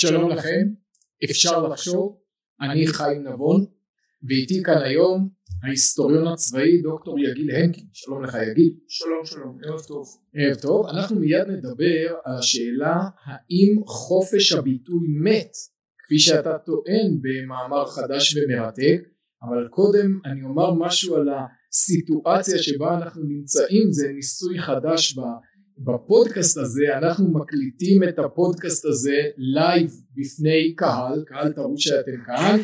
שלום לכם, אפשר לחשוב, אני חיים נבון ואיתי כאן היום ההיסטוריון הצבאי דוקטור יגיל הנקין, שלום לך יגיל. שלום שלום, ערב טוב. ערב טוב, אנחנו מיד נדבר על השאלה האם חופש הביטוי מת? כפי שאתה טוען במאמר חדש ומרתק אבל קודם אני אומר משהו על הסיטואציה שבה אנחנו נמצאים. זה ניסוי חדש בפודקאסט הזה אנחנו מקליטים את הפודקאסט הזה לייב בפני קהל קהל תראו שאתם כאן.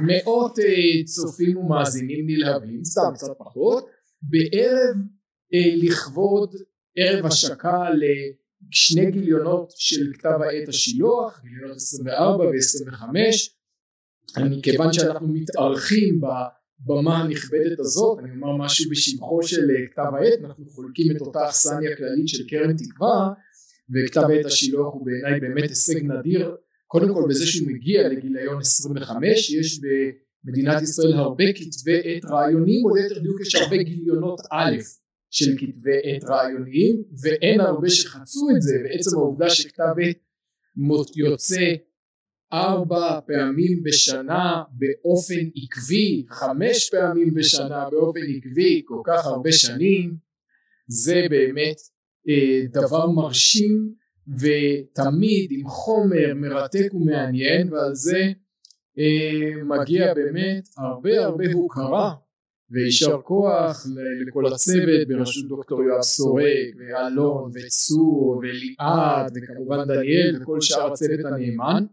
מאות אה, צופים ומאזינים נלהבים סתם קצת פחות בערב אה, לכבוד ערב השקה לשני גיליונות של כתב העת השילוח גיליונות 24 ו-25 כיוון שאנחנו מתארחים בבמה הנכבדת הזאת אני אומר משהו בשבחו של אה, כתב העת אנחנו חולקים את אותה אכסניה כללית של קרן תקווה וכתב העת השילוח הוא בעיניי באמת הישג נדיר. קודם כל בזה שהוא מגיע לגיליון 25 יש במדינת ישראל הרבה כתבי עת רעיוניים או ליתר דיוק יש הרבה גיליונות א' של כתבי עת רעיוניים ואין הרבה שחצו את זה בעצם העובדה שכתב עת יוצא ארבע פעמים בשנה באופן עקבי חמש פעמים בשנה באופן עקבי כל כך הרבה שנים זה באמת אה, דבר מרשים ותמיד עם חומר מרתק ומעניין ועל זה אה, מגיע באמת הרבה הרבה הוקרה. ויישר כוח לכל הצוות בראשות דוקטור יואב סורק ואלון וצור וליעד וכמובן דניאל וכל שאר הצוות הנאמן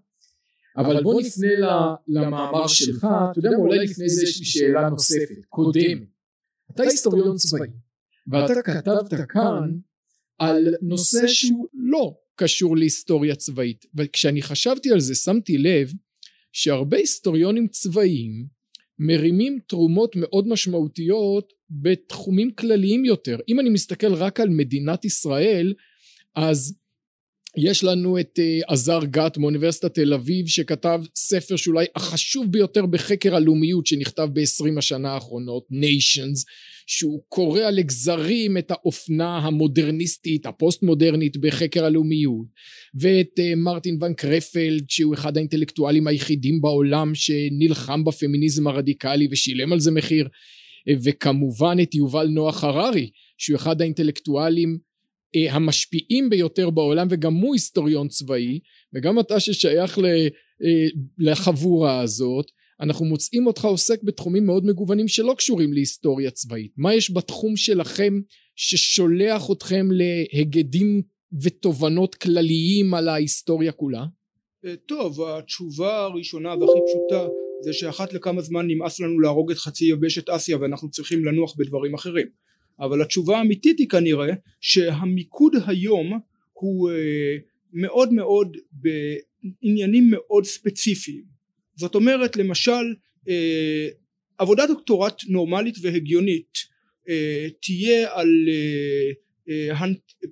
אבל בוא נפנה למאמר שלך. אתה יודע מה? אולי לפני זה יש לי שאלה נוספת קודמת. אתה היסטוריון צבאי. ואתה כתבת כאן על נושא שהוא לא קשור להיסטוריה צבאית. וכשאני חשבתי על זה שמתי לב שהרבה היסטוריונים צבאיים מרימים תרומות מאוד משמעותיות בתחומים כלליים יותר. אם אני מסתכל רק על מדינת ישראל אז יש לנו את אה, עזר גת מאוניברסיטת תל אביב שכתב ספר שאולי החשוב ביותר בחקר הלאומיות שנכתב בעשרים השנה האחרונות Nations שהוא קורע לגזרים את האופנה המודרניסטית הפוסט מודרנית בחקר הלאומיות. ואת אה, מרטין ון קרפלד שהוא אחד האינטלקטואלים היחידים בעולם שנלחם בפמיניזם הרדיקלי ושילם על זה מחיר. וכמובן את יובל נוח הררי שהוא אחד האינטלקטואלים המשפיעים ביותר בעולם וגם הוא היסטוריון צבאי וגם אתה ששייך אה, לחבורה הזאת אנחנו מוצאים אותך עוסק בתחומים מאוד מגוונים שלא קשורים להיסטוריה צבאית מה יש בתחום שלכם ששולח אתכם להגדים ותובנות כלליים על ההיסטוריה כולה? אה, טוב התשובה הראשונה והכי פשוטה זה שאחת לכמה זמן נמאס לנו להרוג את חצי יבשת אסיה ואנחנו צריכים לנוח בדברים אחרים אבל התשובה האמיתית היא כנראה שהמיקוד היום הוא אה, מאוד מאוד בעניינים מאוד ספציפיים. זאת אומרת למשל אה, עבודת דוקטורט נורמלית והגיונית אה, תהיה על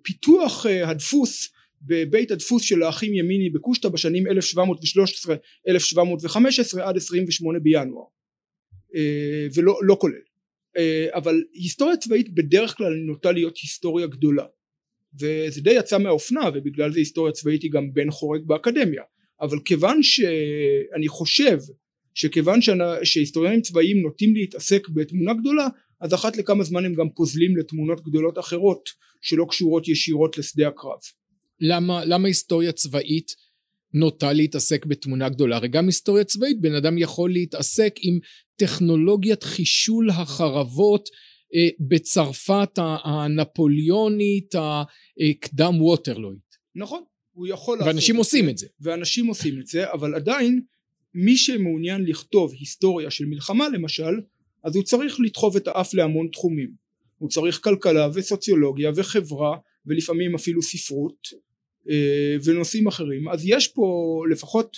פיתוח הדפוס בבית הדפוס של האחים ימיני בקושטא בשנים 1713 1715 עד 28 בינואר. ולא לא כולל אבל היסטוריה צבאית בדרך כלל נוטה להיות היסטוריה גדולה וזה די יצא מהאופנה ובגלל זה היסטוריה צבאית היא גם בן חורג באקדמיה אבל כיוון שאני חושב שכיוון שהיסטוריונים צבאיים נוטים להתעסק בתמונה גדולה אז אחת לכמה זמן הם גם פוזלים לתמונות גדולות אחרות שלא קשורות ישירות לשדה הקרב. למה, למה היסטוריה צבאית נוטה להתעסק בתמונה גדולה. הרי גם היסטוריה צבאית בן אדם יכול להתעסק עם טכנולוגיית חישול החרבות אה, בצרפת הנפוליונית הקדם ווטרלויד. נכון הוא יכול ואנשים עושים את זה. ואנשים עושים את זה אבל עדיין מי שמעוניין לכתוב היסטוריה של מלחמה למשל אז הוא צריך לדחוף את האף להמון תחומים. הוא צריך כלכלה וסוציולוגיה וחברה ולפעמים אפילו ספרות. אה, ונושאים אחרים. אז יש פה לפחות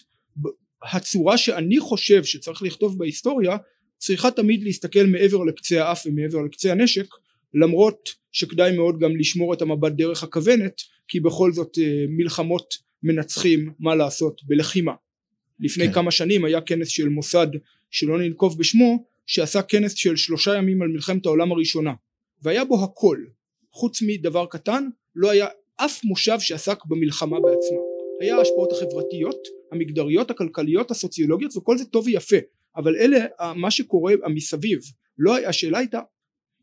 הצורה שאני חושב שצריך לכתוב בהיסטוריה צריכה תמיד להסתכל מעבר לקצה האף ומעבר לקצה הנשק למרות שכדאי מאוד גם לשמור את המבט דרך הכוונת כי בכל זאת אה, מלחמות מנצחים מה לעשות בלחימה. לפני כן. כמה שנים היה כנס של מוסד שלא ננקוב בשמו שעשה כנס של שלושה ימים על מלחמת העולם הראשונה. והיה בו הכל. חוץ מדבר קטן לא היה אף מושב שעסק במלחמה בעצמה. היה ההשפעות החברתיות המגדריות הכלכליות הסוציולוגיות וכל זה טוב ויפה. אבל אלה מה שקורה מסביב לא השאלה הייתה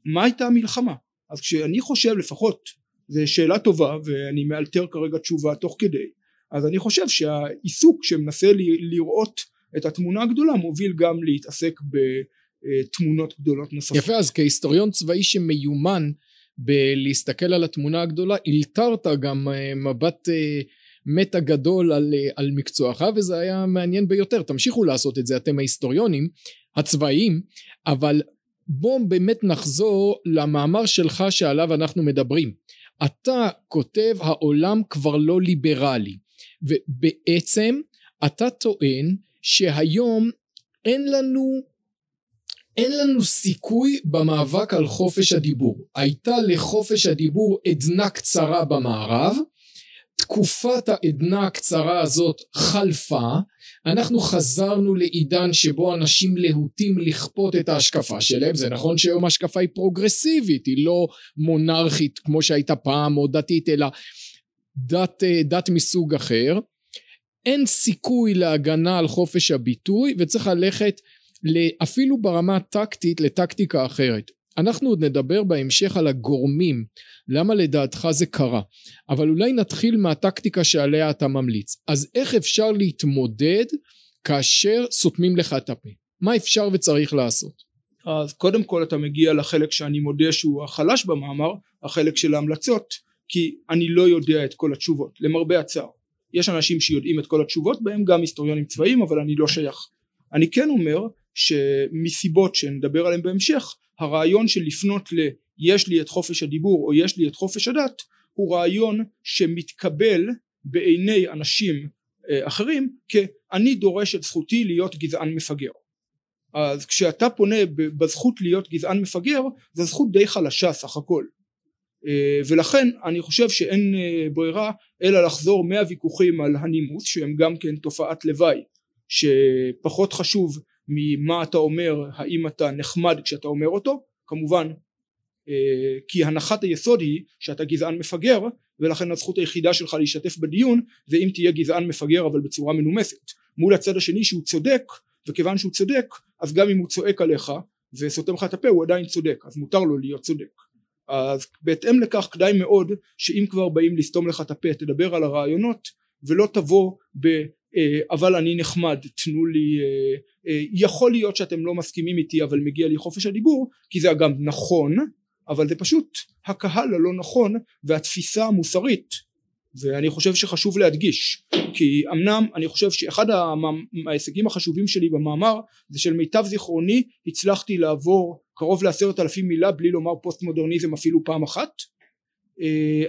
מה הייתה המלחמה? אז כשאני חושב לפחות זו שאלה טובה ואני מאלתר כרגע תשובה תוך כדי אז אני חושב שהעיסוק שמנסה לראות את התמונה הגדולה מוביל גם להתעסק בתמונות גדולות נוספות. יפה אז כהיסטוריון צבאי שמיומן בלהסתכל על התמונה הגדולה אלתרת גם אה, מבט אה, מטה גדול על, אה, על מקצועך וזה היה מעניין ביותר. תמשיכו לעשות את זה אתם ההיסטוריונים הצבאיים אבל בואו באמת נחזור למאמר שלך שעליו אנחנו מדברים. אתה כותב העולם כבר לא ליברלי ובעצם אתה טוען שהיום אין לנו אין לנו סיכוי במאבק על חופש הדיבור. הייתה לחופש הדיבור עדנה קצרה במערב. תקופת העדנה הקצרה הזאת חלפה. אנחנו חזרנו לעידן שבו אנשים להוטים לכפות את ההשקפה שלהם. זה נכון שהיום ההשקפה היא פרוגרסיבית היא לא מונרכית כמו שהייתה פעם או דתית אלא דת, דת מסוג אחר. אין סיכוי להגנה על חופש הביטוי וצריך ללכת אפילו ברמה הטקטית לטקטיקה אחרת. אנחנו עוד נדבר בהמשך על הגורמים למה לדעתך זה קרה. אבל אולי נתחיל מהטקטיקה שעליה אתה ממליץ. אז איך אפשר להתמודד כאשר סותמים לך את הפה? מה אפשר וצריך לעשות? אז קודם כל אתה מגיע לחלק שאני מודה שהוא החלש במאמר החלק של ההמלצות כי אני לא יודע את כל התשובות למרבה הצער. יש אנשים שיודעים את כל התשובות בהם גם היסטוריונים צבאיים אבל אני לא שייך. אני כן אומר שמסיבות שנדבר עליהן בהמשך הרעיון של לפנות ל יש לי את חופש הדיבור או יש לי את חופש הדת הוא רעיון שמתקבל בעיני אנשים אה, אחרים כ"אני דורש את זכותי להיות גזען מפגר" אז כשאתה פונה בזכות להיות גזען מפגר זו זכות די חלשה סך הכל. אה, ולכן אני חושב שאין אה, ברירה אלא לחזור מהוויכוחים על הנימוס שהם גם כן תופעת לוואי שפחות חשוב ממה אתה אומר האם אתה נחמד כשאתה אומר אותו? כמובן אה, כי הנחת היסוד היא שאתה גזען מפגר ולכן הזכות היחידה שלך להשתתף בדיון זה אם תהיה גזען מפגר אבל בצורה מנומסת. מול הצד השני שהוא צודק וכיוון שהוא צודק אז גם אם הוא צועק עליך וסותם לך את הפה הוא עדיין צודק אז מותר לו להיות צודק. אז בהתאם לכך כדאי מאוד שאם כבר באים לסתום לך את הפה תדבר על הרעיונות ולא תבוא אבל אני נחמד תנו לי אה, אה, יכול להיות שאתם לא מסכימים איתי אבל מגיע לי חופש הדיבור כי זה אגב נכון אבל זה פשוט הקהל הלא נכון והתפיסה המוסרית ואני חושב שחשוב להדגיש כי אמנם אני חושב שאחד ההישגים החשובים שלי במאמר זה של מיטב זיכרוני הצלחתי לעבור קרוב לעשרת אלפים מילה בלי לומר פוסט מודרניזם אפילו פעם אחת אה,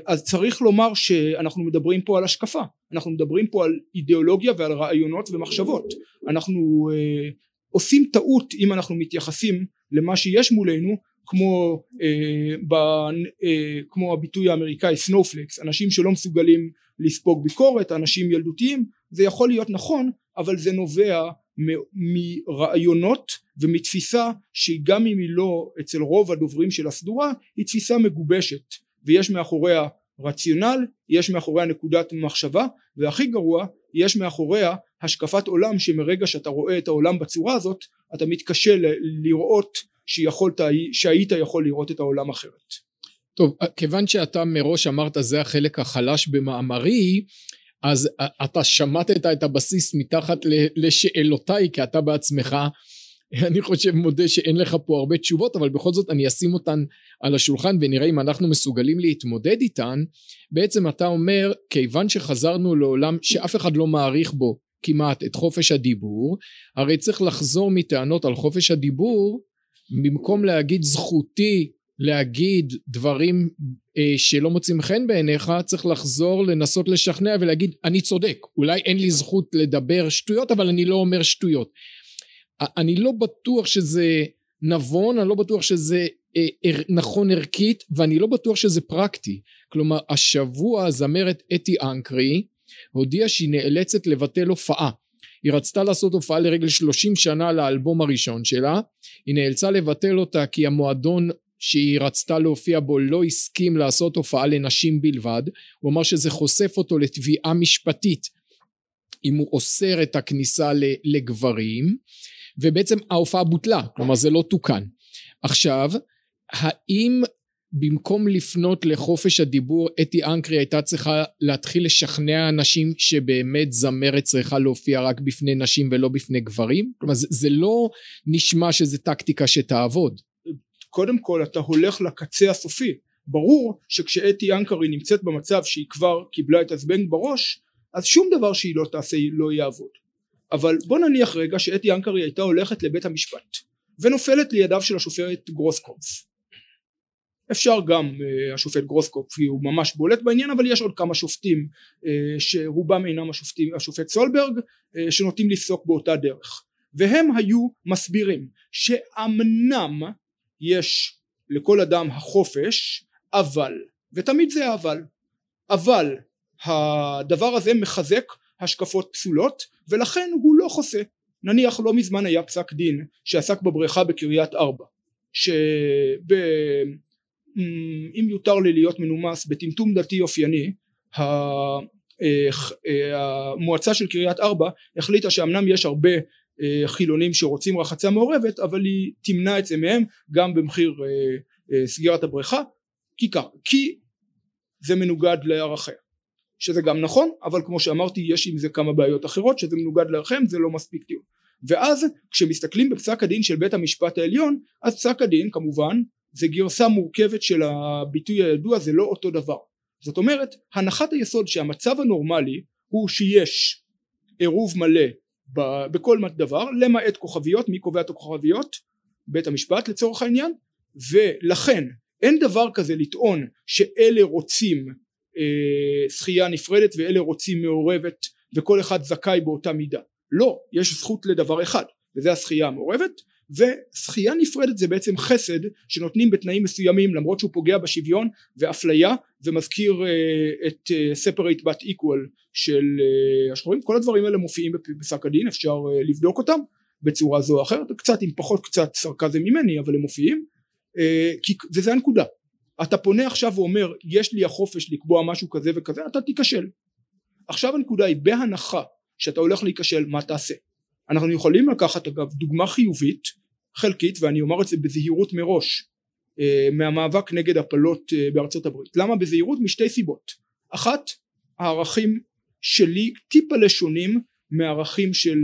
אז צריך לומר שאנחנו מדברים פה על השקפה. אנחנו מדברים פה על אידיאולוגיה ועל רעיונות ומחשבות. אנחנו אה, עושים טעות אם אנחנו מתייחסים למה שיש מולנו כמו, אה, ב, אה, כמו הביטוי האמריקאי סנופלקס אנשים שלא מסוגלים לספוג ביקורת אנשים ילדותיים זה יכול להיות נכון אבל זה נובע מרעיונות ומתפיסה שהיא גם אם היא לא אצל רוב הדוברים של הסדורה היא תפיסה מגובשת ויש מאחוריה רציונל יש מאחוריה נקודת מחשבה והכי גרוע יש מאחוריה השקפת עולם שמרגע שאתה רואה את העולם בצורה הזאת אתה מתקשה לראות שיכולת, שהיית יכול לראות את העולם אחרת. טוב, כיוון שאתה מראש אמרת זה החלק החלש במאמרי, אז אתה שמטת את הבסיס מתחת לשאלותיי כי אתה בעצמך אני חושב מודה שאין לך פה הרבה תשובות אבל בכל זאת אני אשים אותן על השולחן ונראה אם אנחנו מסוגלים להתמודד איתן. בעצם אתה אומר כיוון שחזרנו לעולם שאף אחד לא מעריך בו כמעט את חופש הדיבור הרי צריך לחזור מטענות על חופש הדיבור במקום להגיד זכותי להגיד דברים אה, שלא מוצאים חן בעיניך צריך לחזור לנסות לשכנע ולהגיד אני צודק אולי אין לי זכות לדבר שטויות אבל אני לא אומר שטויות אני לא בטוח שזה נבון אני לא בטוח שזה אה, נכון ערכית ואני לא בטוח שזה פרקטי. כלומר השבוע הזמרת אתי אנקרי הודיעה שהיא נאלצת לבטל הופעה. היא רצתה לעשות הופעה לרגל 30 שנה לאלבום הראשון שלה. היא נאלצה לבטל אותה כי המועדון שהיא רצתה להופיע בו לא הסכים לעשות הופעה לנשים בלבד. הוא אמר שזה חושף אותו לתביעה משפטית. אם הוא אוסר את הכניסה לגברים ובעצם ההופעה בוטלה כלומר זה לא תוקן עכשיו האם במקום לפנות לחופש הדיבור אתי אנקרי הייתה צריכה להתחיל לשכנע אנשים שבאמת זמרת צריכה להופיע רק בפני נשים ולא בפני גברים? כלומר זה, זה לא נשמע שזה טקטיקה שתעבוד. קודם כל אתה הולך לקצה הסופי ברור שכשאתי אנקרי נמצאת במצב שהיא כבר קיבלה את הזבנג בראש אז שום דבר שהיא לא תעשה לא יעבוד אבל בוא נניח רגע שאתי אנקרי הייתה הולכת לבית המשפט ונופלת לידיו של השופט גרוסקופף. אפשר גם uh, השופט גרוסקופ כי הוא ממש בולט בעניין אבל יש עוד כמה שופטים uh, שרובם אינם השופטים השופט סולברג uh, שנוטים לפסוק באותה דרך. והם היו מסבירים שאמנם יש לכל אדם החופש אבל ותמיד זה אבל אבל הדבר הזה מחזק השקפות פסולות ולכן הוא לא חוסה. נניח לא מזמן היה פסק דין שעסק בבריכה בקריית ארבע שב... אם יותר לי להיות מנומס בטמטום דתי אופייני אה, המועצה של קריית ארבע החליטה שאמנם יש הרבה אה, חילונים שרוצים רחצה מעורבת אבל היא תמנע את זה מהם גם במחיר אה, סגירת הבריכה כי כך כי זה מנוגד לערכיה שזה גם נכון אבל כמו שאמרתי יש עם זה כמה בעיות אחרות שזה מנוגד לערכיהם זה לא מספיק טיעון ואז כשמסתכלים בפסק הדין של בית המשפט העליון אז פסק הדין כמובן זה גרסה מורכבת של הביטוי הידוע זה לא אותו דבר. זאת אומרת הנחת היסוד שהמצב הנורמלי הוא שיש עירוב מלא בכל דבר למעט כוכביות מי קובע את הכוכביות? בית המשפט לצורך העניין ולכן אין דבר כזה לטעון שאלה רוצים שחייה נפרדת ואלה רוצים מעורבת וכל אחד זכאי באותה מידה. לא יש זכות לדבר אחד וזה השחייה המעורבת ושחייה נפרדת זה בעצם חסד שנותנים בתנאים מסוימים למרות שהוא פוגע בשוויון ואפליה ומזכיר uh, את uh, separate but equal של uh, השחורים. כל הדברים האלה מופיעים בפסק הדין אפשר uh, לבדוק אותם בצורה זו או אחרת קצת עם פחות קצת סרקזם ממני אבל הם מופיעים. uh, כי, וזה הנקודה אתה פונה עכשיו ואומר יש לי החופש לקבוע משהו כזה וכזה אתה תיכשל. עכשיו הנקודה היא בהנחה שאתה הולך להיכשל מה תעשה? אנחנו יכולים לקחת אגב דוגמה חיובית חלקית ואני אומר את זה בזהירות מראש אה, מהמאבק נגד הפלות אה, בארצות הברית. למה? בזהירות משתי סיבות. אחת הערכים שלי טיפה לשונים מהערכים של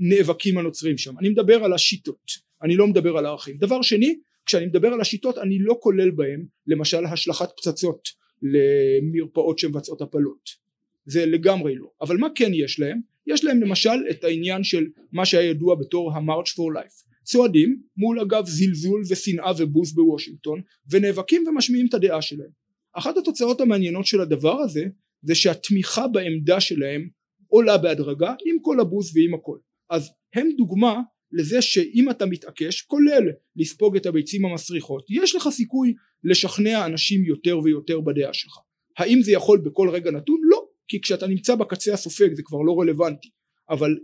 הנאבקים אה, הנוצרים שם. אני מדבר על השיטות אני לא מדבר על הערכים. דבר שני כשאני מדבר על השיטות אני לא כולל בהם למשל השלכת פצצות למרפאות שמבצעות הפלות. זה לגמרי לא. אבל מה כן יש להם? יש להם למשל את העניין של מה שהיה ידוע בתור המרץ' פור לייף צועדים מול אגב זלזול ושנאה ובוז בוושינגטון ונאבקים ומשמיעים את הדעה שלהם. אחת התוצאות המעניינות של הדבר הזה זה שהתמיכה בעמדה שלהם עולה בהדרגה עם כל הבוז ועם הכל. אז הם דוגמה לזה שאם אתה מתעקש כולל לספוג את הביצים המסריחות יש לך סיכוי לשכנע אנשים יותר ויותר בדעה שלך האם זה יכול בכל רגע נתון? לא כי כשאתה נמצא בקצה הסופג זה כבר לא רלוונטי אבל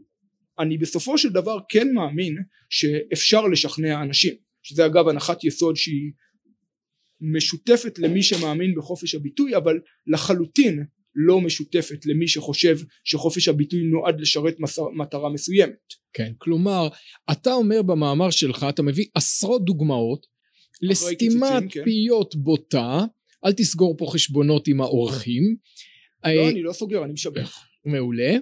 אני בסופו של דבר כן מאמין שאפשר לשכנע אנשים שזה אגב הנחת יסוד שהיא משותפת למי שמאמין בחופש הביטוי אבל לחלוטין לא משותפת למי שחושב שחופש הביטוי נועד לשרת מטרה מסוימת. כן, כלומר אתה אומר במאמר שלך אתה מביא עשרות דוגמאות לסתימת כן. פיות בוטה אל תסגור פה חשבונות עם האורחים לא אה, אני לא סוגר אני משבח מעולה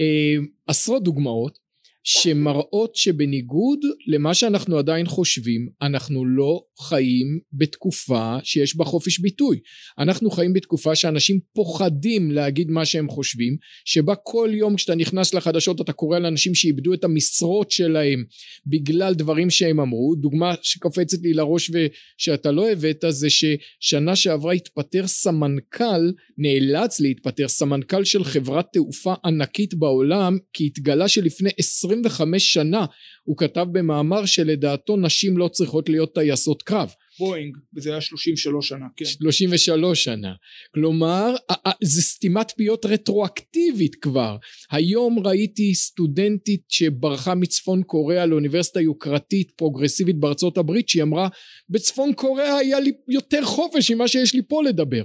אה, עשרות דוגמאות שמראות שבניגוד למה שאנחנו עדיין חושבים אנחנו לא חיים בתקופה שיש בה חופש ביטוי. אנחנו חיים בתקופה שאנשים פוחדים להגיד מה שהם חושבים שבה כל יום כשאתה נכנס לחדשות אתה קורא לאנשים שאיבדו את המשרות שלהם בגלל דברים שהם אמרו. דוגמה שקופצת לי לראש ושאתה לא הבאת זה ששנה שעברה התפטר סמנכ"ל נאלץ להתפטר סמנכ"ל של חברת תעופה ענקית בעולם כי התגלה שלפני עשרים וחמש שנה הוא כתב במאמר שלדעתו נשים לא צריכות להיות טייסות קרב. בואינג וזה היה 33 שנה כן. 33 שנה. כלומר זה סתימת פיות רטרואקטיבית כבר. היום ראיתי סטודנטית שברחה מצפון קוריאה לאוניברסיטה יוקרתית פרוגרסיבית בארצות הברית שהיא אמרה בצפון קוריאה היה לי יותר חופש ממה שיש לי פה לדבר.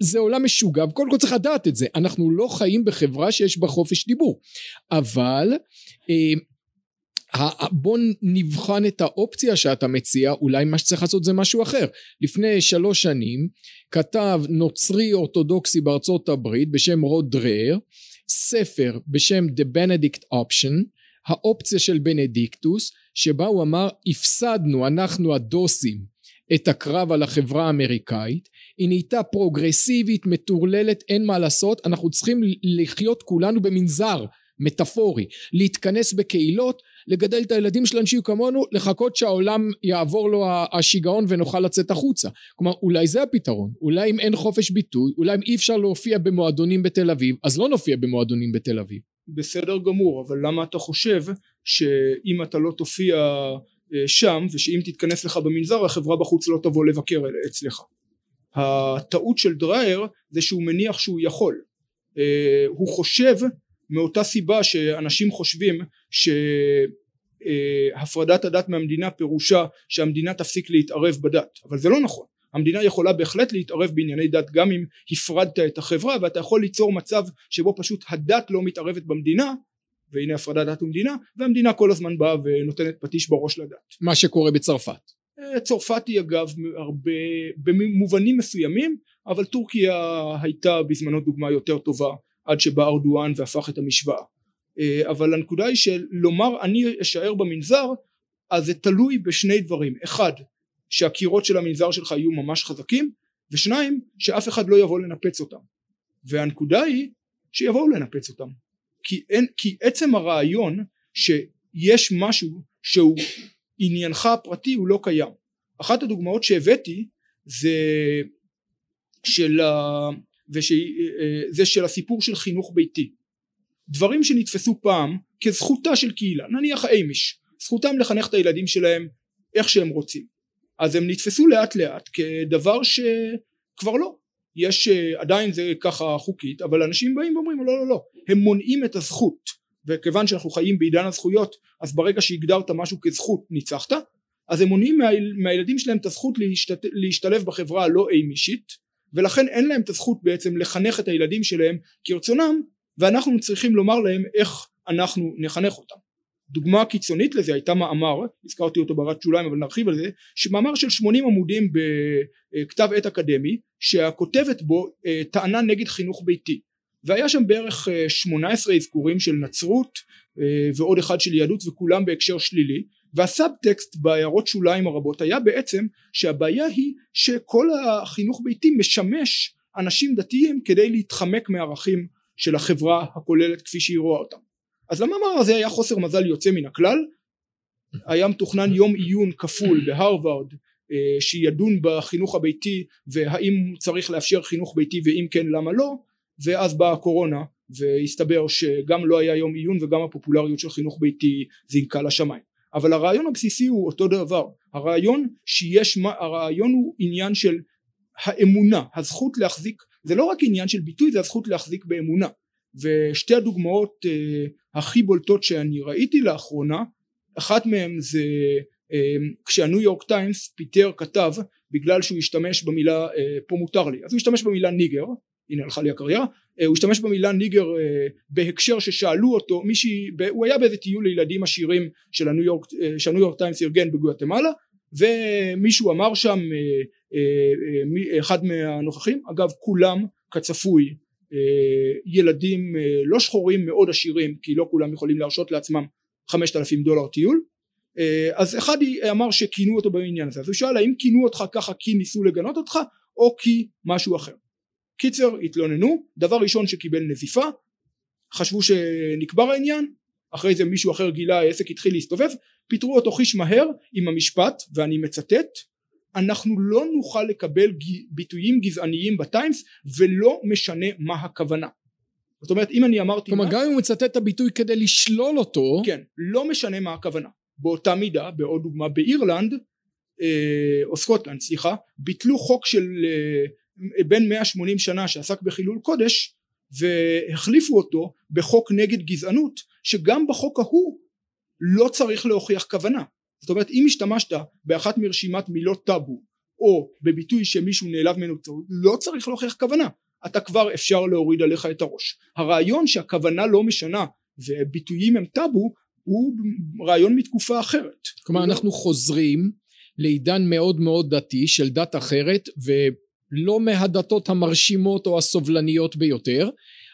זה עולם משוגע וקודם כל צריך לדעת את זה. אנחנו לא חיים בחברה שיש בה חופש דיבור. אבל בוא נבחן את האופציה שאתה מציע אולי מה שצריך לעשות זה משהו אחר. לפני שלוש שנים כתב נוצרי אורתודוקסי בארצות הברית בשם רוד דרייר ספר בשם The Benedict Option האופציה של בנדיקטוס שבה הוא אמר הפסדנו אנחנו הדוסים את הקרב על החברה האמריקאית היא נהייתה פרוגרסיבית מטורללת אין מה לעשות אנחנו צריכים לחיות כולנו במנזר מטאפורי להתכנס בקהילות לגדל את הילדים שלנו שיהיו כמונו לחכות שהעולם יעבור לו השיגעון ונוכל לצאת החוצה. כלומר אולי זה הפתרון. אולי אם אין חופש ביטוי אולי אם אי אפשר להופיע במועדונים בתל אביב אז לא נופיע במועדונים בתל אביב. בסדר גמור אבל למה אתה חושב שאם אתה לא תופיע אה, שם ושאם תתכנס לך במנזר החברה בחוץ לא תבוא לבקר אצלך? הטעות של דרייר זה שהוא מניח שהוא יכול. אה, הוא חושב מאותה סיבה שאנשים חושבים שהפרדת הדת מהמדינה פירושה שהמדינה תפסיק להתערב בדת אבל זה לא נכון המדינה יכולה בהחלט להתערב בענייני דת גם אם הפרדת את החברה ואתה יכול ליצור מצב שבו פשוט הדת לא מתערבת במדינה והנה הפרדת דת ומדינה והמדינה כל הזמן באה ונותנת פטיש בראש לדת. מה שקורה בצרפת. אה, צרפת היא אגב הרבה במובנים מסוימים אבל טורקיה הייתה בזמנו דוגמה יותר טובה עד שבא ארדואן והפך את המשוואה. אה, אבל הנקודה היא שלומר אני אשאר במנזר אז זה תלוי בשני דברים. אחד שהקירות של המנזר שלך יהיו ממש חזקים ושניים שאף אחד לא יבוא לנפץ אותם. והנקודה היא שיבואו לנפץ אותם. כי, אין, כי עצם הרעיון שיש משהו שהוא עניינך הפרטי הוא לא קיים. אחת הדוגמאות שהבאתי זה של. וזה אה, של הסיפור של חינוך ביתי. דברים שנתפסו פעם כזכותה של קהילה נניח האמיש זכותם לחנך את הילדים שלהם איך שהם רוצים. אז הם נתפסו לאט לאט כדבר שכבר לא. יש אה, עדיין זה ככה חוקית אבל אנשים באים ואומרים לא לא לא הם מונעים את הזכות. וכיוון שאנחנו חיים בעידן הזכויות אז ברגע שהגדרת משהו כזכות ניצחת. אז הם מונעים מה, מהילדים שלהם את הזכות להשתת, להשתלב בחברה הלא אימישית ולכן אין להם את הזכות בעצם לחנך את הילדים שלהם כרצונם ואנחנו צריכים לומר להם איך אנחנו נחנך אותם. דוגמה קיצונית לזה הייתה מאמר הזכרתי אותו ברת שוליים אבל נרחיב על זה שמאמר של 80 עמודים בכתב עת אקדמי שהכותבת בו אה, טענה נגד חינוך ביתי. והיה שם בערך 18 אה, אזכורים של נצרות אה, ועוד אחד של יהדות וכולם בהקשר שלילי והסאבטקסט בהערות שוליים הרבות היה בעצם שהבעיה היא שכל החינוך ביתי משמש אנשים דתיים כדי להתחמק מערכים של החברה הכוללת כפי שהיא רואה אותם. אז למאמר הזה היה חוסר מזל יוצא מן הכלל? היה מתוכנן יום עיון כפול בהרווארד אה, שידון בחינוך הביתי והאם צריך לאפשר חינוך ביתי ואם כן למה לא? ואז באה הקורונה והסתבר שגם לא היה יום עיון וגם הפופולריות של חינוך ביתי זינקה לשמיים אבל הרעיון הבסיסי הוא אותו דבר. הרעיון שיש הרעיון הוא עניין של האמונה הזכות להחזיק זה לא רק עניין של ביטוי זה הזכות להחזיק באמונה. ושתי הדוגמאות אה, הכי בולטות שאני ראיתי לאחרונה אחת מהן זה אה, כשהניו יורק טיימס פיטר כתב בגלל שהוא השתמש במילה אה, פה מותר לי אז הוא השתמש במילה nigger הנה הלכה לי הקריירה הוא השתמש במילה nigger אה, בהקשר ששאלו אותו מישהי הוא היה באיזה טיול לילדים עשירים של הניו יורק אה, שהניו יורק טיימס ארגן בגואטמלה ומישהו אמר שם אחד מהנוכחים אגב כולם כצפוי אה, ילדים אה, לא שחורים מאוד עשירים כי לא כולם יכולים להרשות לעצמם חמשת אלפים דולר טיול. אה, אז אחד אמר שכינו אותו בעניין הזה. אז הוא שאל האם כינו אותך ככה כי ניסו לגנות אותך או כי משהו אחר קיצר התלוננו. דבר ראשון שקיבל נזיפה חשבו שנקבר העניין אחרי זה מישהו אחר גילה העסק התחיל להסתובב פיטרו אותו חיש מהר עם המשפט ואני מצטט אנחנו לא נוכל לקבל ביטויים גזעניים בטיימס ולא משנה מה הכוונה. זאת אומרת אם אני אמרתי כלומר גם אם הוא מצטט את הביטוי כדי לשלול אותו כן לא משנה מה הכוונה. באותה מידה בעוד דוגמה באירלנד או סקוטלנד סליחה ביטלו חוק של בן 180 שנה שעסק בחילול קודש והחליפו אותו בחוק נגד גזענות שגם בחוק ההוא לא צריך להוכיח כוונה. זאת אומרת אם השתמשת באחת מרשימת מילות טאבו או בביטוי שמישהו נעלב ממנו לא צריך להוכיח כוונה. אתה כבר אפשר להוריד עליך את הראש. הרעיון שהכוונה לא משנה וביטויים הם טאבו הוא רעיון מתקופה אחרת. כלומר אנחנו חוזרים לעידן מאוד מאוד דתי של דת אחרת ולא מהדתות המרשימות או הסובלניות ביותר.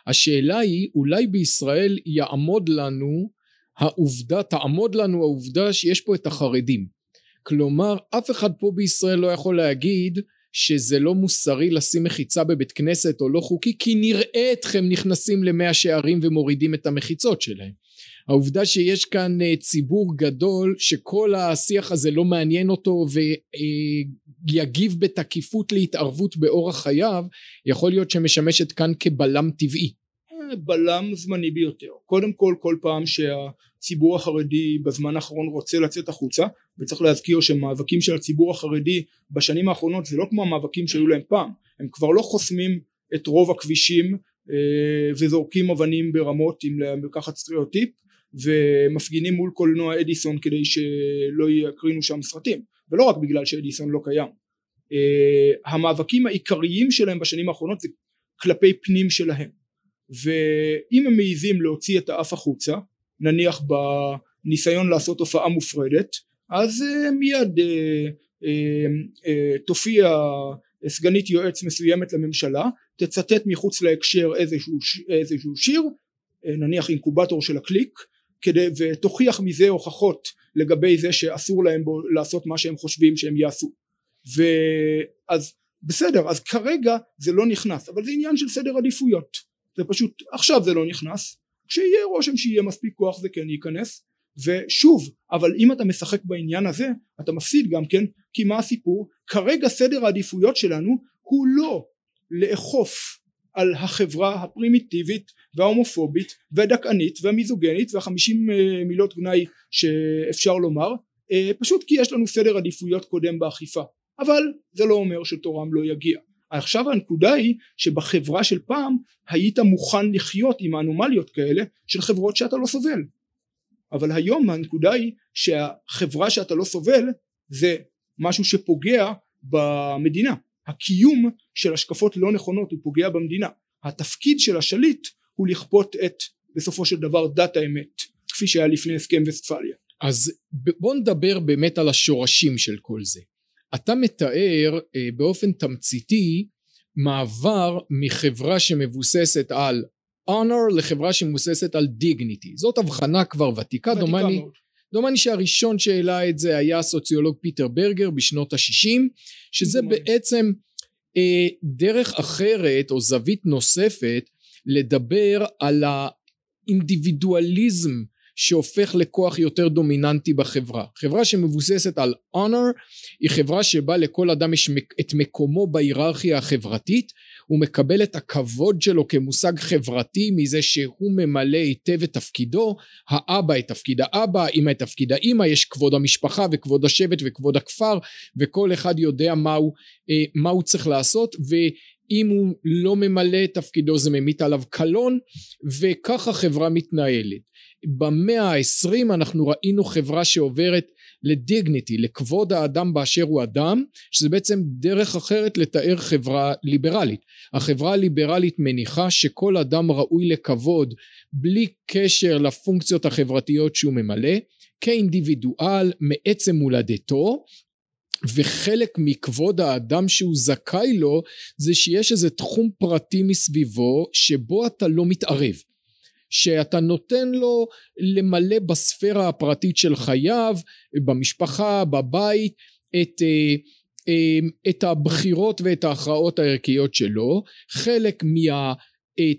השאלה היא אולי בישראל יעמוד לנו העובדה תעמוד לנו העובדה שיש פה את החרדים. כלומר אף אחד פה בישראל לא יכול להגיד שזה לא מוסרי לשים מחיצה בבית כנסת או לא חוקי כי נראה אתכם נכנסים למאה שערים ומורידים את המחיצות שלהם העובדה שיש כאן אה, ציבור גדול שכל השיח הזה לא מעניין אותו ויגיב בתקיפות להתערבות באורח חייו יכול להיות שמשמשת כאן כבלם טבעי. בלם זמני ביותר. קודם כל כל פעם שהציבור החרדי בזמן האחרון רוצה לצאת החוצה וצריך להזכיר שמאבקים של הציבור החרדי בשנים האחרונות זה לא כמו המאבקים שהיו להם פעם. הם כבר לא חוסמים את רוב הכבישים אה, וזורקים אבנים ברמות אם לקחת סטריאוטיפ ומפגינים מול קולנוע אדיסון כדי שלא יקרינו שם סרטים. ולא רק בגלל שאדיסון לא קיים. uh, המאבקים העיקריים שלהם בשנים האחרונות זה כלפי פנים שלהם. ואם הם מעיזים להוציא את האף החוצה נניח בניסיון לעשות הופעה מופרדת אז uh, מיד uh, תופיע סגנית יועץ מסוימת לממשלה תצטט מחוץ להקשר איזשהו, איזשהו שיר נניח אינקובטור של הקליק כדי ותוכיח מזה הוכחות לגבי זה שאסור להם בו לעשות מה שהם חושבים שהם יעשו. ואז בסדר אז כרגע זה לא נכנס אבל זה עניין של סדר עדיפויות. זה פשוט עכשיו זה לא נכנס כשיהיה רושם שיהיה מספיק כוח זה כן ייכנס ושוב אבל אם אתה משחק בעניין הזה אתה מפסיד גם כן כי מה הסיפור? כרגע סדר העדיפויות שלנו הוא לא לאכוף על החברה הפרימיטיבית וההומופובית והדכאנית והמיזוגנית והחמישים אה, מילות גנאי שאפשר לומר אה, פשוט כי יש לנו סדר עדיפויות קודם באכיפה. אבל זה לא אומר שתורם לא יגיע. עכשיו הנקודה היא שבחברה של פעם היית מוכן לחיות עם האנומליות כאלה של חברות שאתה לא סובל. אבל היום הנקודה היא שהחברה שאתה לא סובל זה משהו שפוגע במדינה הקיום של השקפות לא נכונות הוא פוגע במדינה. התפקיד של השליט הוא לכפות את בסופו של דבר דת האמת כפי שהיה לפני הסכם וסטפליה אז בוא נדבר באמת על השורשים של כל זה. אתה מתאר אה, באופן תמציתי מעבר מחברה שמבוססת על honor לחברה שמבוססת על dignity. זאת הבחנה כבר ותיקה דומני דומני שהראשון שהעלה את זה היה הסוציולוג פיטר ברגר בשנות השישים שזה בעצם אה, דרך אחרת או זווית נוספת לדבר על האינדיבידואליזם שהופך לכוח יותר דומיננטי בחברה. חברה שמבוססת על honor היא חברה שבה לכל אדם יש את מקומו בהיררכיה החברתית הוא מקבל את הכבוד שלו כמושג חברתי מזה שהוא ממלא היטב את תפקידו האבא את תפקיד האבא האמא את תפקיד האמא יש כבוד המשפחה וכבוד השבט וכבוד הכפר וכל אחד יודע מה הוא, אה, מה הוא צריך לעשות ואם הוא לא ממלא את תפקידו זה ממית עליו קלון וככה חברה מתנהלת. במאה העשרים אנחנו ראינו חברה שעוברת לדיגניטי לכבוד האדם באשר הוא אדם שזה בעצם דרך אחרת לתאר חברה ליברלית. החברה הליברלית מניחה שכל אדם ראוי לכבוד בלי קשר לפונקציות החברתיות שהוא ממלא כאינדיבידואל מעצם הולדתו וחלק מכבוד האדם שהוא זכאי לו זה שיש איזה תחום פרטי מסביבו שבו אתה לא מתערב שאתה נותן לו למלא בספירה הפרטית של חייו במשפחה בבית את אה, אה, את הבחירות ואת ההכרעות הערכיות שלו. חלק מה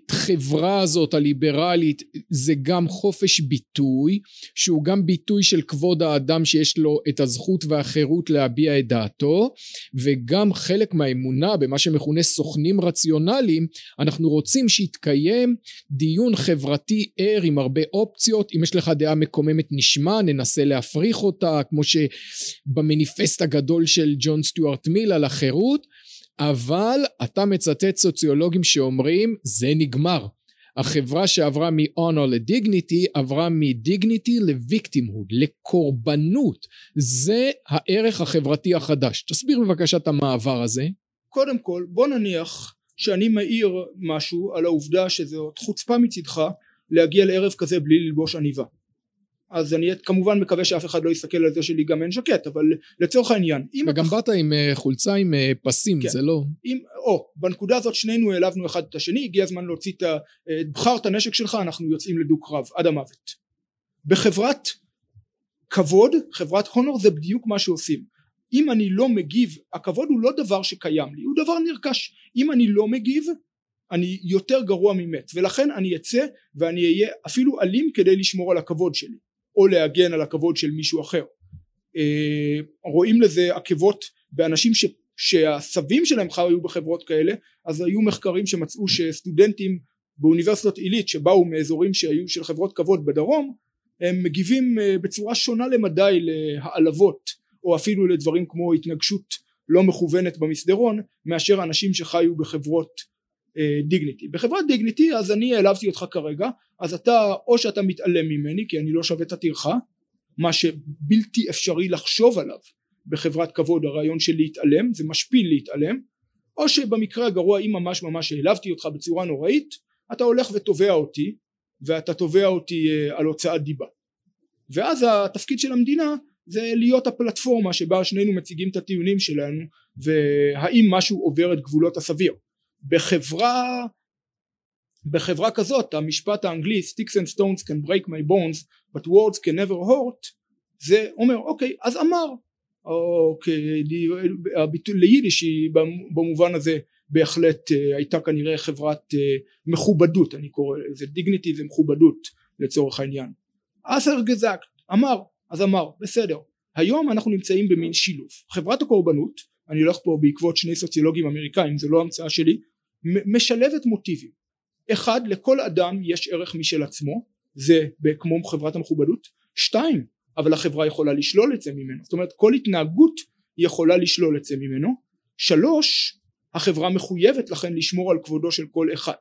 החברה הזאת הליברלית זה גם חופש ביטוי שהוא גם ביטוי של כבוד האדם שיש לו את הזכות והחירות להביע את דעתו וגם חלק מהאמונה במה שמכונה סוכנים רציונליים אנחנו רוצים שיתקיים דיון חברתי ער עם הרבה אופציות. אם יש לך דעה מקוממת נשמע ננסה להפריך אותה כמו שבמניפסט הגדול של ג'ון סטיוארט מיל על החירות אבל אתה מצטט סוציולוגים שאומרים זה נגמר. החברה שעברה מ-honor לדיגניטי עברה מדיגניטי לוויקטימהוד לקורבנות. זה הערך החברתי החדש. תסביר בבקשה את המעבר הזה. קודם כל בוא נניח שאני מעיר משהו על העובדה שזאת חוצפה מצדך להגיע לערב כזה בלי ללבוש עניבה אז אני כמובן מקווה שאף אחד לא יסתכל על זה שלי גם אין ז'קט אבל לצורך העניין וגם באת עם אה, חולצה עם אה, פסים כן. זה לא אם, או בנקודה הזאת שנינו העלבנו אחד את השני הגיע הזמן להוציא את ה... אה, בחר את הנשק שלך אנחנו יוצאים לדו קרב עד המוות. בחברת כבוד חברת הונור זה בדיוק מה שעושים. אם אני לא מגיב הכבוד הוא לא דבר שקיים לי הוא דבר נרכש. אם אני לא מגיב אני יותר גרוע ממת ולכן אני אצא ואני אהיה אפילו אלים כדי לשמור על הכבוד שלי או להגן על הכבוד של מישהו אחר. אה, רואים לזה עקבות באנשים ש, שהסבים שלהם חיו בחברות כאלה אז היו מחקרים שמצאו שסטודנטים באוניברסיטת עילית שבאו מאזורים שהיו של חברות כבוד בדרום הם מגיבים אה, בצורה שונה למדי להעלבות או אפילו לדברים כמו התנגשות לא מכוונת במסדרון מאשר אנשים שחיו בחברות דיגניטי אה, בחברת דיגניטי אז אני העלבתי אותך כרגע אז אתה או שאתה מתעלם ממני כי אני לא שווה את הטרחה מה שבלתי אפשרי לחשוב עליו בחברת כבוד הרעיון של להתעלם זה משפיל להתעלם או שבמקרה הגרוע אם ממש ממש העלבתי אותך בצורה נוראית אתה הולך ותובע אותי ואתה תובע אותי אה, על הוצאת דיבה. ואז התפקיד של המדינה זה להיות הפלטפורמה שבה שנינו מציגים את הטיעונים שלנו והאם משהו עובר את גבולות הסביר בחברה בחברה כזאת המשפט האנגלי sticks and stones can break my bones but words can never hurt זה אומר אוקיי אז אמר אוקיי הביטוי ליידיש היא במובן הזה בהחלט אה, הייתה כנראה חברת אה, מכובדות אני קורא לזה דיגניטי זה מכובדות לצורך העניין. אסר גזקט אמר אז אמר בסדר היום אנחנו נמצאים במין שילוב חברת הקורבנות אני הולך פה בעקבות שני סוציולוגים אמריקאים זה לא המצאה שלי משלבת מוטיבים. אחד לכל אדם יש ערך משל עצמו זה כמו חברת המכובדות. שתיים אבל החברה יכולה לשלול את זה ממנו. זאת אומרת כל התנהגות יכולה לשלול את זה ממנו. שלוש החברה מחויבת לכן לשמור על כבודו של כל אחד.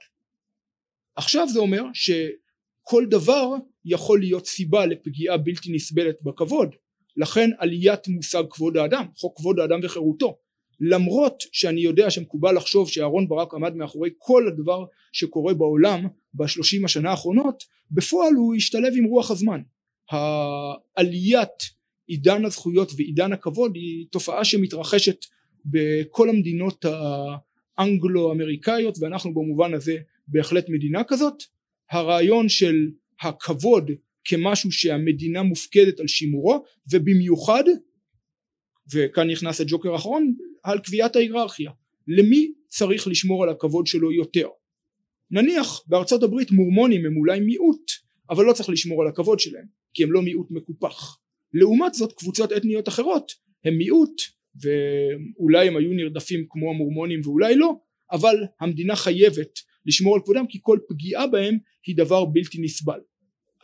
עכשיו זה אומר שכל דבר יכול להיות סיבה לפגיעה בלתי נסבלת בכבוד. לכן עליית מושג כבוד האדם חוק כבוד האדם וחירותו למרות שאני יודע שמקובל לחשוב שאהרון ברק עמד מאחורי כל הדבר שקורה בעולם בשלושים השנה האחרונות בפועל הוא השתלב עם רוח הזמן. העליית עידן הזכויות ועידן הכבוד היא תופעה שמתרחשת בכל המדינות האנגלו אמריקאיות ואנחנו במובן הזה בהחלט מדינה כזאת. הרעיון של הכבוד כמשהו שהמדינה מופקדת על שימורו ובמיוחד וכאן נכנס הג'וקר האחרון על קביעת ההיררכיה. למי צריך לשמור על הכבוד שלו יותר? נניח בארצות הברית מורמונים הם אולי מיעוט אבל לא צריך לשמור על הכבוד שלהם כי הם לא מיעוט מקופח. לעומת זאת קבוצות אתניות אחרות הם מיעוט ואולי הם היו נרדפים כמו המורמונים ואולי לא אבל המדינה חייבת לשמור על כבודם כי כל פגיעה בהם היא דבר בלתי נסבל.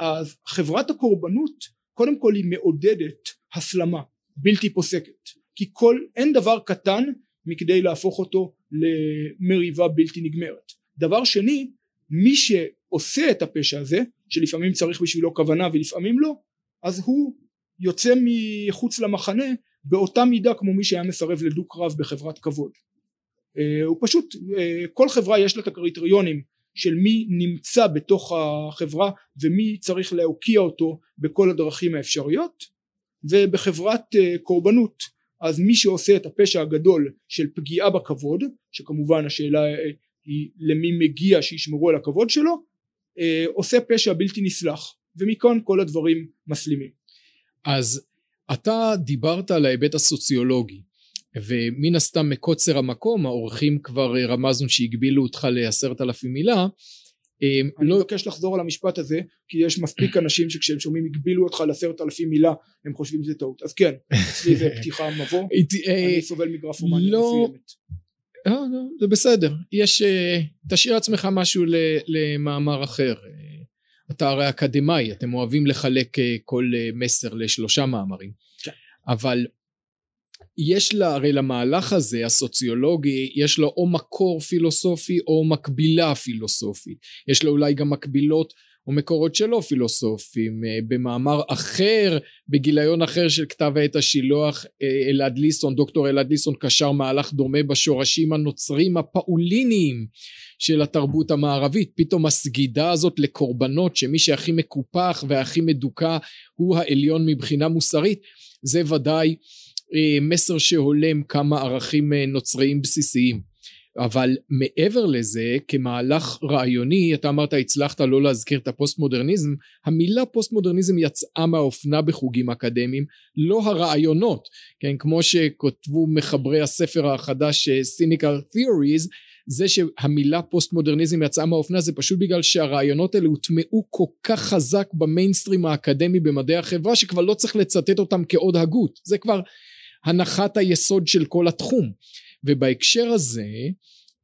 אז חברת הקורבנות קודם כל היא מעודדת הסלמה בלתי פוסקת כי כל אין דבר קטן מכדי להפוך אותו למריבה בלתי נגמרת. דבר שני מי שעושה את הפשע הזה שלפעמים צריך בשבילו כוונה ולפעמים לא אז הוא יוצא מחוץ למחנה באותה מידה כמו מי שהיה מסרב לדו קרב בחברת כבוד. אה, הוא פשוט אה, כל חברה יש לה את הקריטריונים של מי נמצא בתוך החברה ומי צריך להוקיע אותו בכל הדרכים האפשריות ובחברת אה, קורבנות אז מי שעושה את הפשע הגדול של פגיעה בכבוד שכמובן השאלה היא למי מגיע שישמרו על הכבוד שלו אה, עושה פשע בלתי נסלח ומכאן כל הדברים מסלימים. אז אתה דיברת על ההיבט הסוציולוגי ומן הסתם מקוצר המקום האורחים כבר אה, רמזנו שהגבילו אותך לעשרת אלפים מילה אני לא... מבקש לחזור על המשפט הזה כי יש מספיק אנשים שכשהם שומעים הגבילו אותך לעשרת אלפים מילה הם חושבים שזה טעות. אז כן אצלי זה פתיחה מבוא. אה, אני סובל מגרפומניה לא... מסוימת. לא, לא, זה בסדר. יש תשאיר עצמך משהו למאמר אחר. אתה הרי אקדמאי אתם אוהבים לחלק כל מסר לשלושה מאמרים. כן. אבל יש לה הרי למהלך הזה הסוציולוגי יש לו או מקור פילוסופי או מקבילה פילוסופית. יש לו אולי גם מקבילות או מקורות שלא פילוסופיים אה, במאמר אחר בגיליון אחר של כתב העת השילוח אה, אלעד ליסון דוקטור אלעד ליסון קשר מהלך דומה בשורשים הנוצרים הפאוליניים של התרבות המערבית. פתאום הסגידה הזאת לקורבנות שמי שהכי מקופח והכי מדוכא הוא העליון מבחינה מוסרית זה ודאי מסר שהולם כמה ערכים אה, נוצריים בסיסיים. אבל מעבר לזה כמהלך רעיוני אתה אמרת הצלחת לא להזכיר את הפוסט מודרניזם המילה פוסט מודרניזם יצאה מהאופנה בחוגים אקדמיים לא הרעיונות. כן כמו שכותבו מחברי הספר החדש אה, cynical theories זה שהמילה פוסט מודרניזם יצאה מהאופנה זה פשוט בגלל שהרעיונות האלה הוטמעו כל כך חזק במיינסטרים האקדמי במדעי החברה שכבר לא צריך לצטט אותם כעוד הגות. זה כבר הנחת היסוד של כל התחום. ובהקשר הזה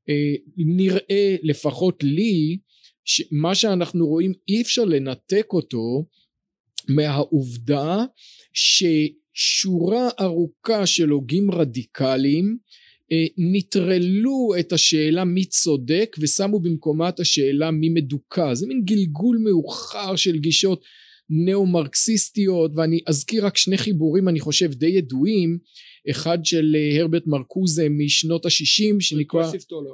אה, נראה לפחות לי שמה שאנחנו רואים אי אפשר לנתק אותו מהעובדה ששורה ארוכה של הוגים רדיקליים אה, נטרלו את השאלה מי צודק ושמו במקומה את השאלה מי מדוכא. זה מין גלגול מאוחר של גישות נאו-מרקסיסטיות ואני אזכיר רק שני חיבורים אני חושב די ידועים. אחד של אה, הרברט מרקוזה משנות השישים שנקרא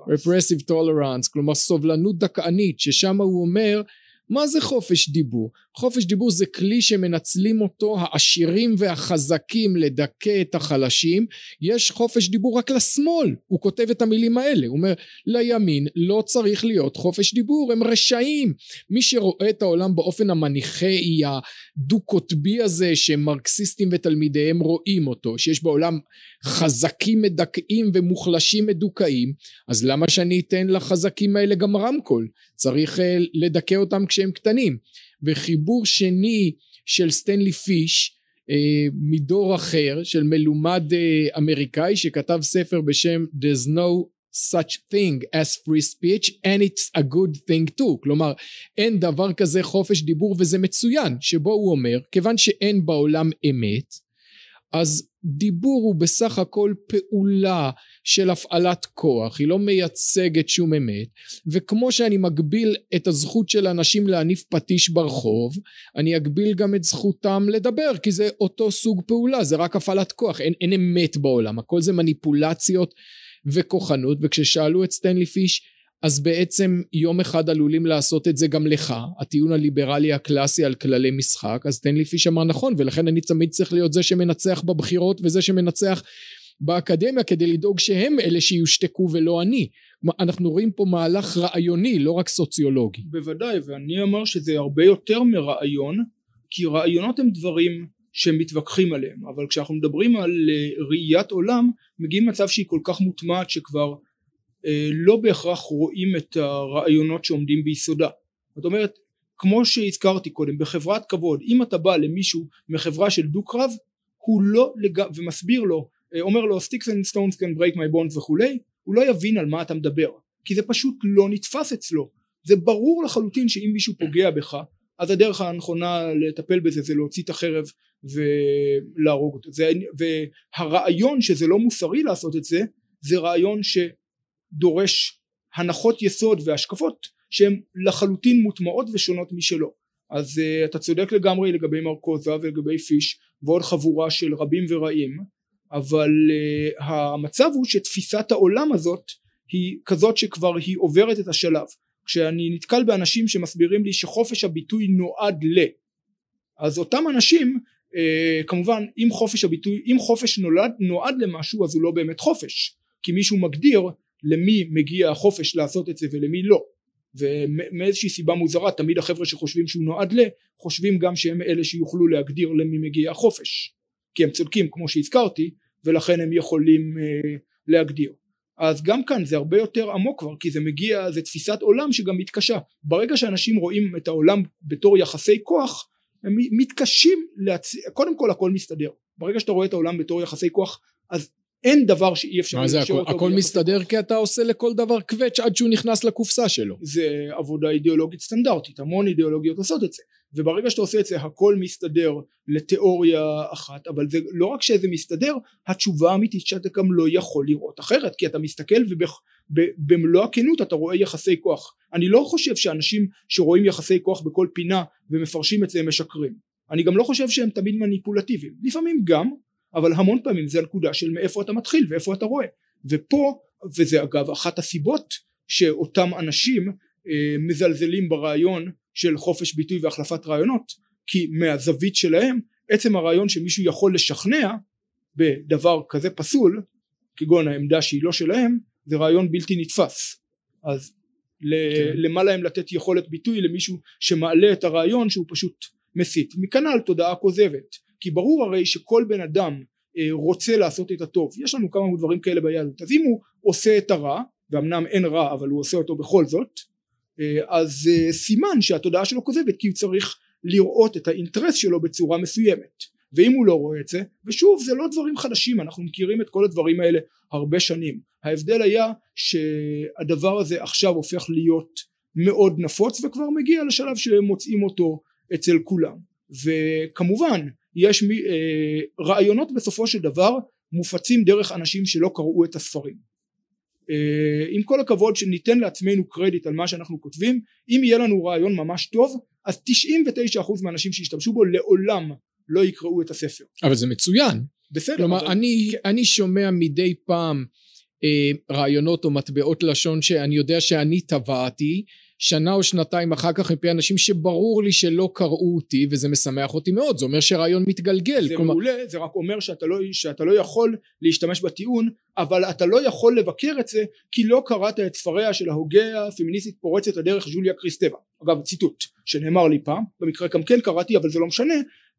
Repressive Tolerance. כלומר סובלנות דכאנית ששם הוא אומר מה זה חופש דיבור? חופש דיבור זה כלי שמנצלים אותו העשירים והחזקים לדכא את החלשים. יש חופש דיבור רק לשמאל הוא כותב את המילים האלה הוא אומר לימין לא צריך להיות חופש דיבור הם רשעים. מי שרואה את העולם באופן המניחאי הדו קוטבי הזה שמרקסיסטים ותלמידיהם רואים אותו שיש בעולם חזקים מדכאים ומוחלשים מדוכאים אז למה שאני אתן לחזקים האלה גם רמקול צריך אה, לדכא אותם כשהם קטנים. וחיבור שני של סטנלי פיש אה, מדור אחר של מלומד אה, אמריקאי שכתב ספר בשם there's no such thing as free speech and it's a good thing too כלומר אין דבר כזה חופש דיבור וזה מצוין שבו הוא אומר כיוון שאין בעולם אמת אז דיבור הוא בסך הכל פעולה של הפעלת כוח, היא לא מייצגת שום אמת, וכמו שאני מגביל את הזכות של אנשים להניף פטיש ברחוב, אני אגביל גם את זכותם לדבר, כי זה אותו סוג פעולה, זה רק הפעלת כוח, אין, אין אמת בעולם, הכל זה מניפולציות וכוחנות, וכששאלו את סטנלי פיש אז בעצם יום אחד עלולים לעשות את זה גם לך הטיעון הליברלי הקלאסי על כללי משחק אז סטנלי פיש אמר נכון ולכן אני תמיד צריך להיות זה שמנצח בבחירות וזה שמנצח באקדמיה כדי לדאוג שהם אלה שיושתקו ולא אני. אנחנו רואים פה מהלך רעיוני לא רק סוציולוגי. בוודאי ואני אמר שזה הרבה יותר מרעיון כי רעיונות הם דברים שמתווכחים עליהם אבל כשאנחנו מדברים על אה, ראיית עולם מגיעים מצב שהיא כל כך מוטמעת שכבר לא בהכרח רואים את הרעיונות שעומדים ביסודה. זאת אומרת כמו שהזכרתי קודם בחברת כבוד אם אתה בא למישהו מחברה של דו קרב הוא לא לג... ומסביר לו אה, אומר לו sticks and stones can break my bones וכולי הוא לא יבין על מה אתה מדבר כי זה פשוט לא נתפס אצלו. זה ברור לחלוטין שאם מישהו פוגע בך אז הדרך הנכונה לטפל בזה זה להוציא את החרב ולהרוג אותו. זה, והרעיון שזה לא מוסרי לעשות את זה זה רעיון שדורש הנחות יסוד והשקפות שהן לחלוטין מוטמעות ושונות משלו. אז uh, אתה צודק לגמרי לגבי מרקוזה ולגבי פיש ועוד חבורה של רבים ורעים אבל uh, המצב הוא שתפיסת העולם הזאת היא כזאת שכבר היא עוברת את השלב. כשאני נתקל באנשים שמסבירים לי שחופש הביטוי נועד ל אז אותם אנשים uh, כמובן אם חופש הביטוי אם חופש נולד נועד למשהו אז הוא לא באמת חופש. כי מישהו מגדיר למי מגיע החופש לעשות את זה ולמי לא. ומאיזושהי סיבה מוזרה תמיד החבר'ה שחושבים שהוא נועד ל חושבים גם שהם אלה שיוכלו להגדיר למי מגיע החופש. כי הם צודקים כמו שהזכרתי ולכן הם יכולים אה, להגדיר. אז גם כאן זה הרבה יותר עמוק כבר כי זה מגיע זה תפיסת עולם שגם מתקשה. ברגע שאנשים רואים את העולם בתור יחסי כוח הם מתקשים להצ... קודם כל הכל מסתדר. ברגע שאתה רואה את העולם בתור יחסי כוח אז אין דבר שאי אפשר מה זה הכל, הכל מסתדר כי אתה עושה לכל דבר קווץ' עד שהוא נכנס לקופסה שלו. זה עבודה אידיאולוגית סטנדרטית המון אידיאולוגיות עושות את זה. וברגע שאתה עושה את זה הכל מסתדר לתיאוריה אחת אבל זה לא רק שזה מסתדר התשובה האמיתית שאתה גם לא יכול לראות אחרת כי אתה מסתכל ובמלוא הכנות אתה רואה יחסי כוח. אני לא חושב שאנשים שרואים יחסי כוח בכל פינה ומפרשים את זה הם משקרים. אני גם לא חושב שהם תמיד מניפולטיביים. לפעמים גם אבל המון פעמים זה הנקודה של מאיפה אתה מתחיל ואיפה אתה רואה. ופה וזה אגב אחת הסיבות שאותם אנשים אה, מזלזלים ברעיון של חופש ביטוי והחלפת רעיונות כי מהזווית שלהם עצם הרעיון שמישהו יכול לשכנע בדבר כזה פסול כגון העמדה שהיא לא שלהם זה רעיון בלתי נתפס. אז כן. למה להם לתת יכולת ביטוי למישהו שמעלה את הרעיון שהוא פשוט מסית? מכנ"ל תודעה כוזבת כי ברור הרי שכל בן אדם אה, רוצה לעשות את הטוב. יש לנו כמה דברים כאלה ביהדות. אז אם הוא עושה את הרע ואמנם אין רע אבל הוא עושה אותו בכל זאת אה, אז אה, סימן שהתודעה שלו כוזבת כי הוא צריך לראות את האינטרס שלו בצורה מסוימת. ואם הוא לא רואה את זה ושוב זה לא דברים חדשים אנחנו מכירים את כל הדברים האלה הרבה שנים. ההבדל היה שהדבר הזה עכשיו הופך להיות מאוד נפוץ וכבר מגיע לשלב שמוצאים אותו אצל כולם. וכמובן יש מי, אה, רעיונות בסופו של דבר מופצים דרך אנשים שלא קראו את הספרים. אה, עם כל הכבוד שניתן לעצמנו קרדיט על מה שאנחנו כותבים אם יהיה לנו רעיון ממש טוב אז 99% מהאנשים שישתמשו בו לעולם לא יקראו את הספר. אבל זה מצוין. בסדר כלומר אבל... אני, אני שומע מדי פעם אה, רעיונות או מטבעות לשון שאני יודע שאני טבעתי שנה או שנתיים אחר כך מפי אנשים שברור לי שלא קראו אותי וזה משמח אותי מאוד. זה אומר שהרעיון מתגלגל. זה כלומר... מעולה זה רק אומר שאתה לא, שאתה לא יכול להשתמש בטיעון אבל אתה לא יכול לבקר את זה כי לא קראת את ספריה של ההוגה הפמיניסטית פורצת הדרך ג'וליה קריסטבה. אגב ציטוט שנאמר לי פעם במקרה גם כן קראתי אבל זה לא משנה.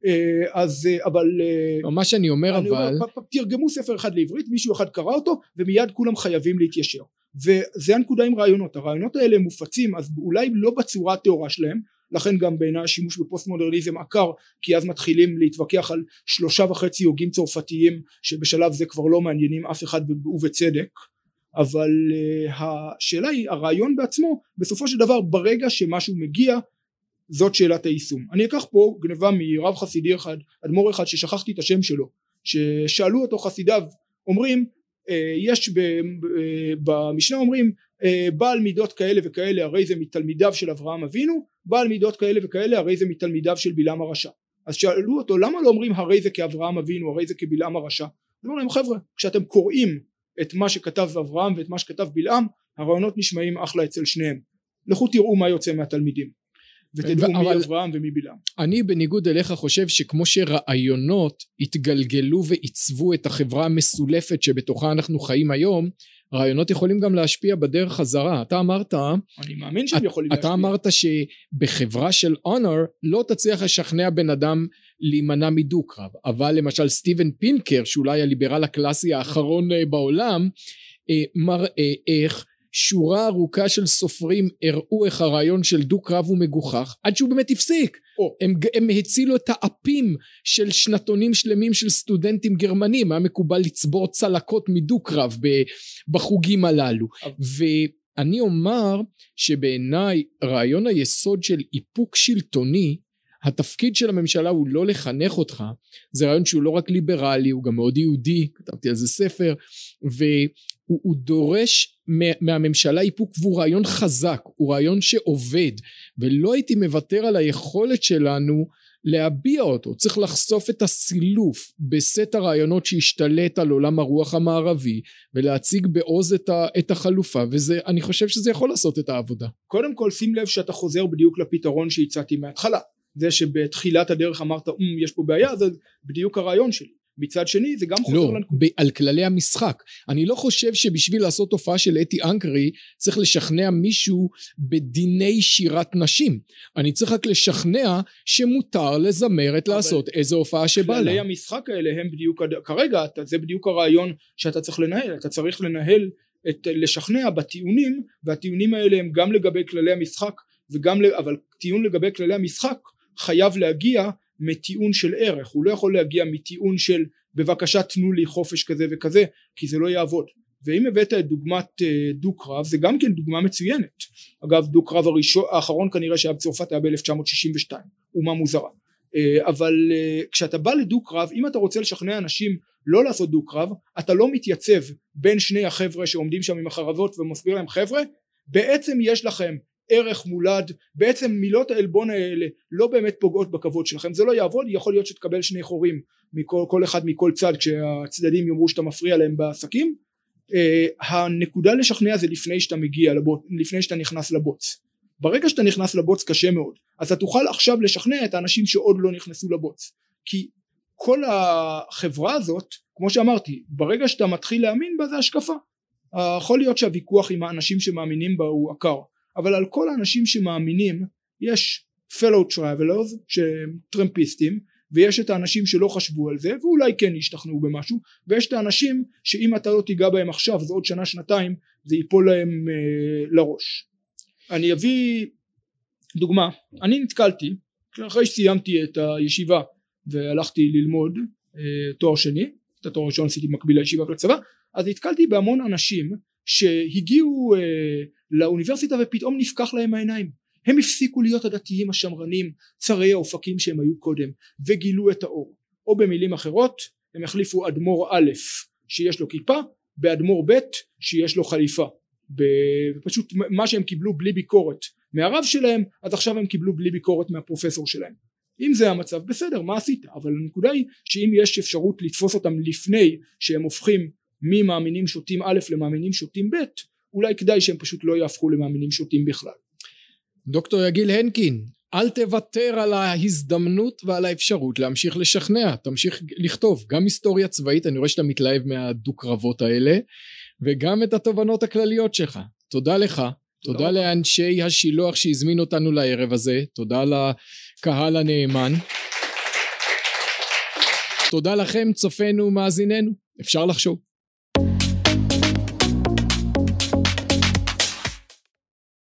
אה, אז אה, אבל אה, מה שאני אומר אני אבל אומר, תרגמו ספר אחד לעברית מישהו אחד קרא אותו ומיד כולם חייבים להתיישר וזה הנקודה עם רעיונות. הרעיונות האלה מופצים אז אולי לא בצורה הטהורה שלהם לכן גם בעיניי השימוש בפוסט מודרניזם עקר כי אז מתחילים להתווכח על שלושה וחצי הוגים צרפתיים שבשלב זה כבר לא מעניינים אף אחד ובצדק. אבל uh, השאלה היא הרעיון בעצמו בסופו של דבר ברגע שמשהו מגיע זאת שאלת היישום. אני אקח פה גניבה מרב חסידי אחד אדמו"ר אחד ששכחתי את השם שלו ששאלו אותו חסידיו אומרים יש במשנה אומרים אה, בעל מידות כאלה וכאלה הרי זה מתלמידיו של אברהם אבינו בעל מידות כאלה וכאלה הרי זה מתלמידיו של בלעם הרשע. אז שאלו אותו למה לא אומרים הרי זה כאברהם אבינו הרי זה כבלעם הרשע? אמרו להם חבר'ה כשאתם קוראים את מה שכתב אברהם ואת מה שכתב בלעם הרעיונות נשמעים אחלה אצל שניהם. לכו תראו מה יוצא מהתלמידים ותדעו מי אברהם ומי בלעם. אני בניגוד אליך חושב שכמו שרעיונות התגלגלו ועיצבו את החברה המסולפת שבתוכה אנחנו חיים היום רעיונות יכולים גם להשפיע בדרך חזרה. אתה אמרת אני מאמין שהם יכולים להשפיע. אתה אמרת שבחברה של אונר לא תצליח לשכנע בן אדם להימנע מדו-קרב. אבל למשל סטיבן פינקר שאולי הליברל הקלאסי האחרון אה, בעולם אה, מראה איך שורה ארוכה של סופרים הראו איך הרעיון של דו קרב הוא מגוחך עד שהוא באמת הפסיק oh. הם, הם הצילו את האפים של שנתונים שלמים של סטודנטים גרמנים היה מקובל לצבור צלקות מדו קרב בחוגים הללו oh. ואני אומר שבעיניי רעיון היסוד של איפוק שלטוני התפקיד של הממשלה הוא לא לחנך אותך זה רעיון שהוא לא רק ליברלי הוא גם מאוד יהודי כתבתי על זה ספר והוא דורש מהממשלה איפוק והוא רעיון חזק הוא רעיון שעובד ולא הייתי מוותר על היכולת שלנו להביע אותו. צריך לחשוף את הסילוף בסט הרעיונות שהשתלט על עולם הרוח המערבי ולהציג בעוז את, ה, את החלופה וזה אני חושב שזה יכול לעשות את העבודה. קודם כל שים לב שאתה חוזר בדיוק לפתרון שהצעתי מההתחלה. זה שבתחילת הדרך אמרת um, יש פה בעיה זה בדיוק הרעיון שלי מצד שני זה גם חוזר לא, לנקודה ב- על כללי המשחק. אני לא חושב שבשביל לעשות הופעה של אתי אנקרי צריך לשכנע מישהו בדיני שירת נשים. אני צריך רק לשכנע שמותר לזמרת לעשות איזו הופעה שבא כללי לה. המשחק האלה הם בדיוק כרגע זה בדיוק הרעיון שאתה צריך לנהל אתה צריך לנהל את לשכנע בטיעונים והטיעונים האלה הם גם לגבי כללי המשחק וגם אבל טיעון לגבי כללי המשחק חייב להגיע מטיעון של ערך. הוא לא יכול להגיע מטיעון של בבקשה תנו לי חופש כזה וכזה כי זה לא יעבוד. ואם הבאת את דוגמת אה, דו קרב זה גם כן דוגמה מצוינת. אגב דו קרב הראשון האחרון כנראה שהיה בצרפת היה ב-1962 אומה מוזרה. אה, אבל אה, כשאתה בא לדו קרב אם אתה רוצה לשכנע אנשים לא לעשות דו קרב אתה לא מתייצב בין שני החבר'ה שעומדים שם עם החרבות ומסביר להם חבר'ה בעצם יש לכם ערך מולד. בעצם מילות העלבון האלה לא באמת פוגעות בכבוד שלכם. זה לא יעבוד יכול להיות שתקבל שני חורים מכל כל אחד מכל צד כשהצדדים יאמרו שאתה מפריע להם בעסקים. uh, הנקודה לשכנע זה לפני שאתה מגיע לבוץ לפני שאתה נכנס לבוץ. ברגע שאתה נכנס לבוץ קשה מאוד אז אתה תוכל עכשיו לשכנע את האנשים שעוד לא נכנסו לבוץ. כי כל החברה הזאת כמו שאמרתי ברגע שאתה מתחיל להאמין בה זה השקפה. uh, יכול להיות שהוויכוח עם האנשים שמאמינים בה הוא עקר אבל על כל האנשים שמאמינים יש fellow travelers שהם טרמפיסטים ויש את האנשים שלא חשבו על זה ואולי כן ישתכנעו במשהו ויש את האנשים שאם אתה לא תיגע בהם עכשיו זה עוד שנה שנתיים זה ייפול להם אה, לראש. אני אביא דוגמה. אני נתקלתי אחרי שסיימתי את הישיבה והלכתי ללמוד אה, תואר שני את התואר הראשון עשיתי מקביל לישיבה ולצבא אז נתקלתי בהמון אנשים שהגיעו אה, לאוניברסיטה ופתאום נפקח להם העיניים. הם הפסיקו להיות הדתיים השמרנים צרי האופקים שהם היו קודם וגילו את האור. או במילים אחרות הם החליפו אדמו"ר א' שיש לו כיפה באדמו"ר ב' שיש לו חליפה. ופשוט מה שהם קיבלו בלי ביקורת מהרב שלהם אז עכשיו הם קיבלו בלי ביקורת מהפרופסור שלהם. אם זה המצב בסדר מה עשית? אבל הנקודה היא שאם יש אפשרות לתפוס אותם לפני שהם הופכים ממאמינים שוטים א' למאמינים שוטים ב' אולי כדאי שהם פשוט לא יהפכו למאמינים שוטים בכלל. דוקטור יגיל הנקין אל תוותר על ההזדמנות ועל האפשרות להמשיך לשכנע. תמשיך לכתוב גם היסטוריה צבאית אני רואה שאתה מתלהב מהדו קרבות האלה וגם את התובנות הכלליות שלך. תודה לך תודה, תודה לאנשי השילוח שהזמינו אותנו לערב הזה תודה לקהל הנאמן. תודה לכם צופינו ומאזיננו אפשר לחשוב